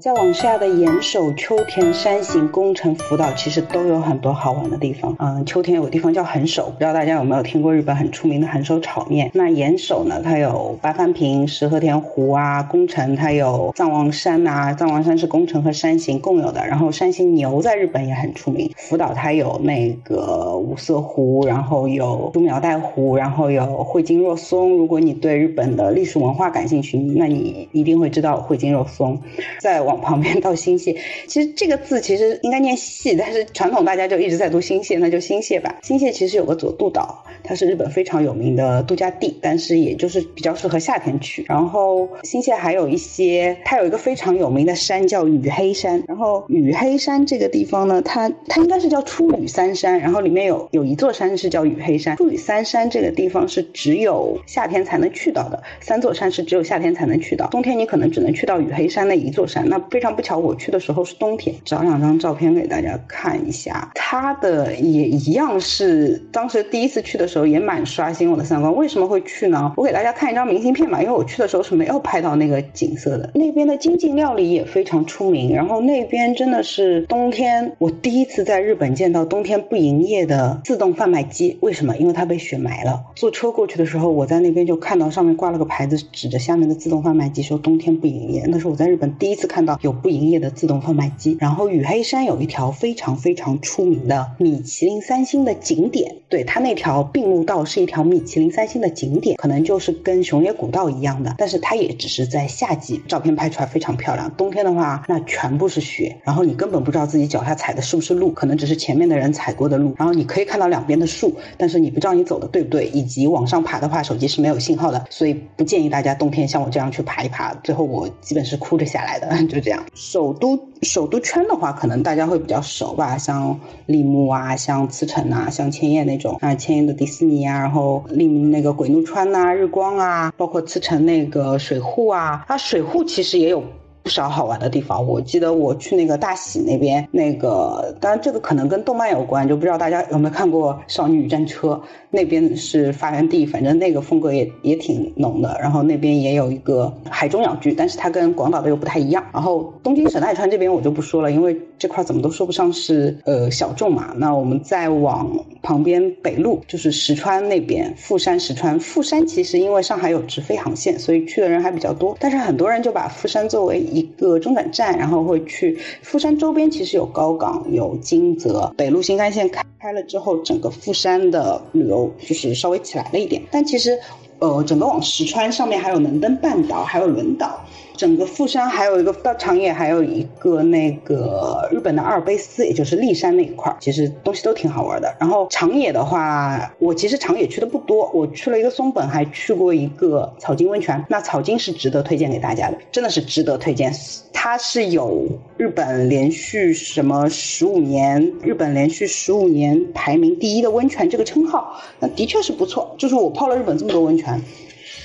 再往下的岩手、秋田、山形、宫城、福岛，其实都有很多好玩的地方。嗯，秋田有个地方叫横手，不知道大家有没有听过日本很出名的横手炒面。那岩手呢，它有八幡平、石和田湖啊；宫城它有藏王山呐，藏王山是宫城和山形共有的。然后山形牛在日本也很出名。福岛它有那个五色湖，然后有猪苗代湖，然后有汇金若松。如果你对日本的历史文化感兴趣，那你一定会知道汇金若松。在再往旁边到新泻，其实这个字其实应该念细，但是传统大家就一直在读新泻，那就新泻吧。新泻其实有个佐渡岛，它是日本非常有名的度假地，但是也就是比较适合夏天去。然后新泻还有一些，它有一个非常有名的山叫羽黑山。然后羽黑山这个地方呢，它它应该是叫出羽三山，然后里面有有一座山是叫羽黑山。出羽三山这个地方是只有夏天才能去到的，三座山是只有夏天才能去到，冬天你可能只能去到羽黑山那一座山。那非常不巧，我去的时候是冬天。找两张照片给大家看一下，它的也一样是当时第一次去的时候也蛮刷新我的三观。为什么会去呢？我给大家看一张明信片吧，因为我去的时候是没有拍到那个景色的。那边的精进料理也非常出名，然后那边真的是冬天，我第一次在日本见到冬天不营业的自动贩卖机。为什么？因为它被雪埋了。坐车过去的时候，我在那边就看到上面挂了个牌子，指着下面的自动贩卖机说冬天不营业。那是我在日本第一次。看看到有不营业的自动贩卖机，然后雨黑山有一条非常非常出名的米其林三星的景点，对它那条并路道是一条米其林三星的景点，可能就是跟熊野古道一样的，但是它也只是在夏季，照片拍出来非常漂亮。冬天的话，那全部是雪，然后你根本不知道自己脚下踩的是不是路，可能只是前面的人踩过的路。然后你可以看到两边的树，但是你不知道你走的对不对，以及往上爬的话，手机是没有信号的，所以不建议大家冬天像我这样去爬一爬。最后我基本是哭着下来的。就这样，首都首都圈的话，可能大家会比较熟吧，像立木啊，像茨城啊，像千叶那种啊，千叶的迪士尼啊，然后立那个鬼怒川呐，日光啊，包括茨城那个水户啊，它，水户其实也有。不少好玩的地方，我记得我去那个大喜那边，那个当然这个可能跟动漫有关，就不知道大家有没有看过《少女战车》，那边是发源地，反正那个风格也也挺浓的。然后那边也有一个海中养居，但是它跟广岛的又不太一样。然后东京神奈川这边我就不说了，因为这块怎么都说不上是呃小众嘛。那我们再往旁边北路，就是石川那边，富山石川。富山其实因为上海有直飞航线，所以去的人还比较多，但是很多人就把富山作为一个中转站，然后会去富山周边，其实有高港、有金泽。北路新干线开开了之后，整个富山的旅游就是稍微起来了一点。但其实，呃，整个往石川上面还有能登半岛，还有轮岛。整个富山还有一个到长野，还有一个那个日本的阿尔卑斯，也就是立山那一块儿，其实东西都挺好玩的。然后长野的话，我其实长野去的不多，我去了一个松本，还去过一个草津温泉。那草津是值得推荐给大家的，真的是值得推荐。它是有日本连续什么十五年，日本连续十五年排名第一的温泉这个称号，那的确是不错。就是我泡了日本这么多温泉。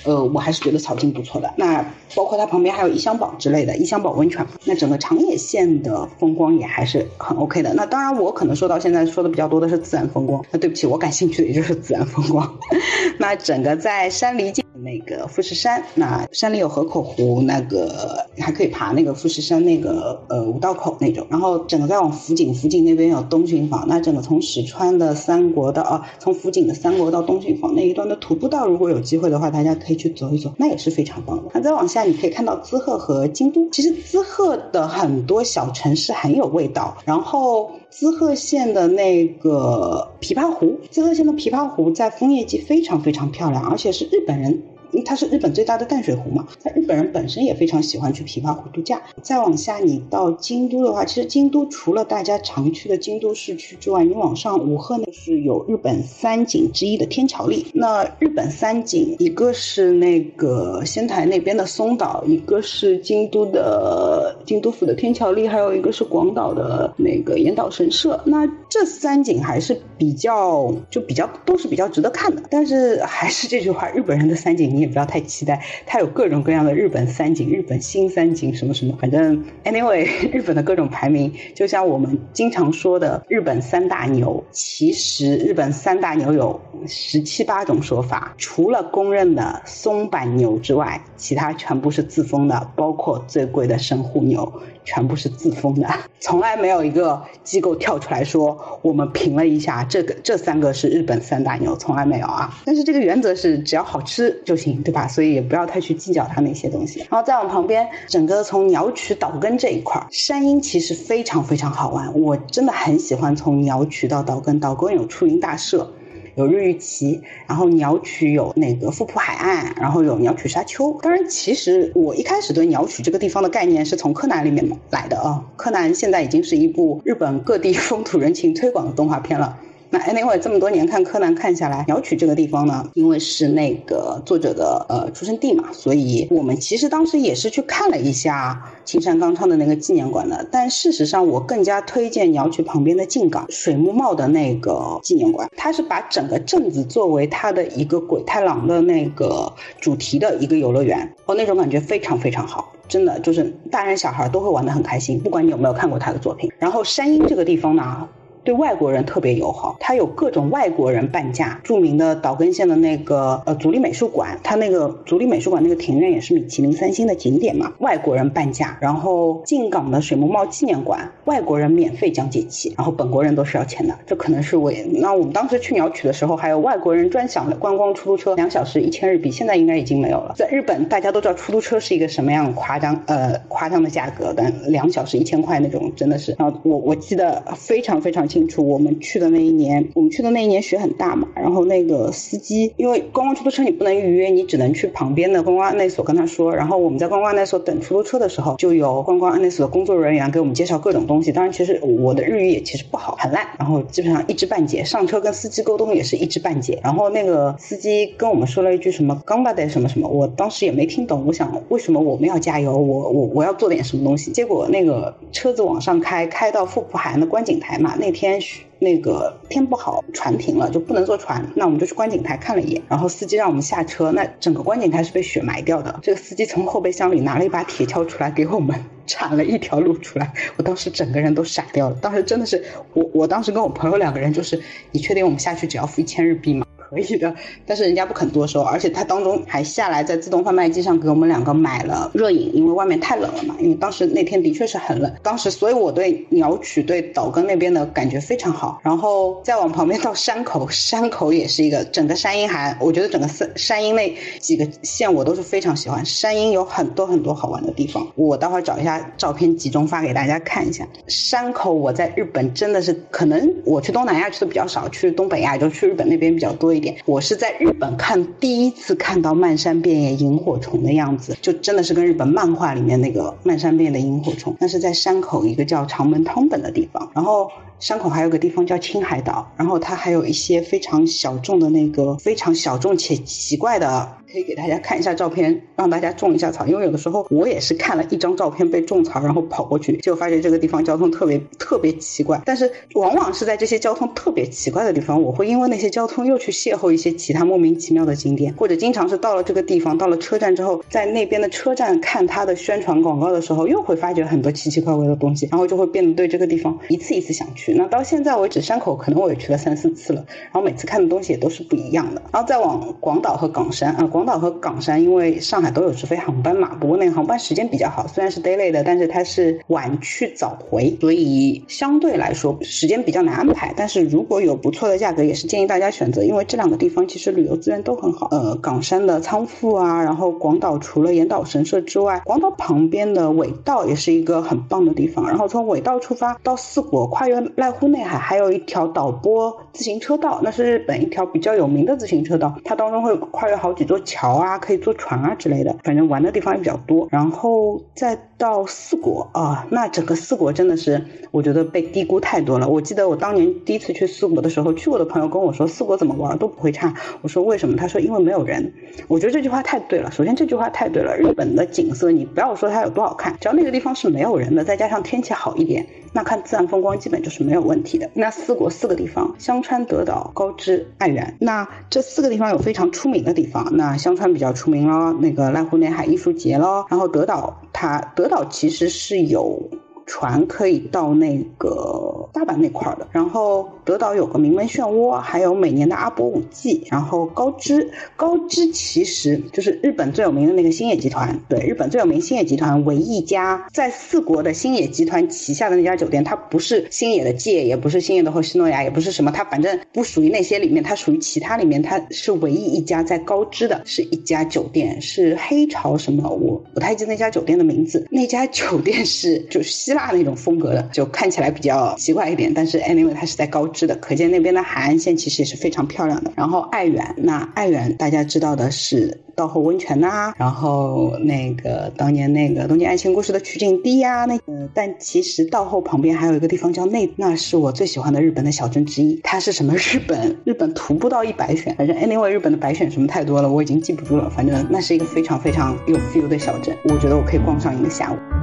呃，我还是觉得草津不错的。那包括它旁边还有伊香堡之类的，伊香堡温泉。那整个长野县的风光也还是很 OK 的。那当然，我可能说到现在说的比较多的是自然风光。那对不起，我感兴趣的也就是自然风光。那整个在山梨县那个富士山，那山里有河口湖，那个还可以爬那个富士山那个呃五道口那种。然后整个再往福井，福井那边有东巡坊。那整个从石川的三国到啊，从福井的三国到东巡坊那一段的徒步道，如果有机会的话，大家可以。可以去走一走，那也是非常棒的。那再往下，你可以看到滋贺和京都。其实滋贺的很多小城市很有味道。然后滋贺县的那个琵琶湖，滋贺县的琵琶湖在枫叶季非常非常漂亮，而且是日本人。因为它是日本最大的淡水湖嘛，在日本人本身也非常喜欢去琵琶湖度假。再往下，你到京都的话，其实京都除了大家常去的京都市区之外，你往上五鹤呢是有日本三景之一的天桥立。那日本三景，一个是那个仙台那边的松岛，一个是京都的京都府的天桥立，还有一个是广岛的那个岩岛神社。那这三景还是比较就比较都是比较值得看的。但是还是这句话，日本人的三景。也不要太期待。它有各种各样的日本三景、日本新三景什么什么，反正 anyway，日本的各种排名，就像我们经常说的日本三大牛，其实日本三大牛有十七八种说法，除了公认的松板牛之外，其他全部是自封的，包括最贵的神户牛。全部是自封的，从来没有一个机构跳出来说我们评了一下，这个这三个是日本三大牛，从来没有啊。但是这个原则是只要好吃就行，对吧？所以也不要太去计较它那些东西。然后再往旁边，整个从鸟取岛根这一块，山阴其实非常非常好玩，我真的很喜欢从鸟取到岛根，岛根有出云大社。有日月旗，然后鸟取有那个富浦海岸，然后有鸟取沙丘。当然，其实我一开始对鸟取这个地方的概念是从柯南里面来的啊。柯南现在已经是一部日本各地 风土人情推广的动画片了。那 anyway，这么多年看柯南看下来，鸟取这个地方呢，因为是那个作者的呃出生地嘛，所以我们其实当时也是去看了一下青山刚昌的那个纪念馆的。但事实上，我更加推荐鸟取旁边的静冈水木茂的那个纪念馆，它是把整个镇子作为它的一个鬼太郎的那个主题的一个游乐园，哦，那种感觉非常非常好，真的就是大人小孩都会玩得很开心，不管你有没有看过他的作品。然后山阴这个地方呢。对外国人特别友好，它有各种外国人半价。著名的岛根县的那个呃足利美术馆，它那个足利美术馆那个庭院也是米其林三星的景点嘛，外国人半价。然后进港的水木茂纪念馆，外国人免费讲解器，然后本国人都是要钱的。这可能是我那我们当时去鸟取的时候，还有外国人专享的观光出租车，两小时一千日币，现在应该已经没有了。在日本，大家都知道出租车是一个什么样夸张呃夸张的价格，但两小时一千块那种真的是。然后我我记得非常非常。清楚，我们去的那一年，我们去的那一年雪很大嘛，然后那个司机，因为观光出租车你不能预约，你只能去旁边的观光案内所跟他说。然后我们在观光案内所等出租车的时候，就有观光案内所的工作人员给我们介绍各种东西。当然，其实我的日语也其实不好，很烂，然后基本上一知半解。上车跟司机沟通也是一知半解。然后那个司机跟我们说了一句什么“刚巴的什么什么”，我当时也没听懂。我想为什么我们要加油？我我我要做点什么东西？结果那个车子往上开，开到富浦海岸的观景台嘛，那天。天那个天不好，船停了就不能坐船，那我们就去观景台看了一眼，然后司机让我们下车，那整个观景台是被雪埋掉的。这个司机从后备箱里拿了一把铁锹出来给我们铲了一条路出来，我当时整个人都傻掉了。当时真的是我，我当时跟我朋友两个人就是，你确定我们下去只要付一千日币吗？可以的，但是人家不肯多收，而且他当中还下来在自动贩卖机上给我们两个买了热饮，因为外面太冷了嘛。因为当时那天的确是很冷，当时所以我对鸟取对岛根那边的感觉非常好。然后再往旁边到山口，山口也是一个整个山阴还，我觉得整个山山阴那几个县我都是非常喜欢。山阴有很多很多好玩的地方，我待会儿找一下照片集中发给大家看一下。山口我在日本真的是可能我去东南亚去的比较少，去东北亚就去日本那边比较多一。我是在日本看第一次看到漫山遍野萤火虫的样子，就真的是跟日本漫画里面那个漫山遍野的萤火虫。那是在山口一个叫长门汤本的地方，然后山口还有个地方叫青海岛，然后它还有一些非常小众的那个非常小众且奇怪的。可以给大家看一下照片，让大家种一下草。因为有的时候我也是看了一张照片被种草，然后跑过去，就发现这个地方交通特别特别奇怪。但是往往是在这些交通特别奇怪的地方，我会因为那些交通又去邂逅一些其他莫名其妙的景点，或者经常是到了这个地方，到了车站之后，在那边的车站看它的宣传广告的时候，又会发觉很多奇奇怪怪的东西，然后就会变得对这个地方一次一次想去。那到现在为止，山口可能我也去了三四次了，然后每次看的东西也都是不一样的。然后再往广岛和冈山啊，广。岛和冈山，因为上海都有直飞航班嘛，不过那个航班时间比较好，虽然是 daily 的，但是它是晚去早回，所以相对来说时间比较难安排。但是如果有不错的价格，也是建议大家选择，因为这两个地方其实旅游资源都很好。呃，冈山的仓富啊，然后广岛除了岩岛神社之外，广岛旁边的尾道也是一个很棒的地方。然后从尾道出发到四国，跨越濑户内海，还有一条岛波自行车道，那是日本一条比较有名的自行车道，它当中会跨越好几座。桥啊，可以坐船啊之类的，反正玩的地方也比较多。然后再到四国啊，那整个四国真的是我觉得被低估太多了。我记得我当年第一次去四国的时候，去过的朋友跟我说，四国怎么玩都不会差。我说为什么？他说因为没有人。我觉得这句话太对了。首先这句话太对了，日本的景色你不要说它有多好看，只要那个地方是没有人的，再加上天气好一点。那看自然风光基本就是没有问题的。那四国四个地方，香川、德岛、高知、爱媛，那这四个地方有非常出名的地方。那香川比较出名咯，那个濑户内海艺术节咯，然后德岛，它德岛其实是有。船可以到那个大阪那块的，然后德岛有个名门漩涡，还有每年的阿波舞季，然后高知，高知其实就是日本最有名的那个星野集团，对，日本最有名星野集团唯一一家在四国的星野集团旗下的那家酒店，它不是星野的界，也不是星野的后西诺亚，也不是什么，它反正不属于那些里面，它属于其他里面，它是唯一一家在高知的，是一家酒店，是黑潮什么，我不太记得那家酒店的名字，那家酒店是就希腊。那种风格的，就看起来比较奇怪一点，但是 anyway 它是在高知是的，可见那边的海岸线其实也是非常漂亮的。然后爱媛，那爱媛大家知道的是稻后温泉呐，然后那个当年那个东京爱情故事的取景地呀，那个但其实稻后旁边还有一个地方叫内，那是我最喜欢的日本的小镇之一。它是什么？日本日本徒步到一百选，反正 anyway 日本的白选什么太多了，我已经记不住了。反正那是一个非常非常有 feel 的小镇，我觉得我可以逛上一个下午。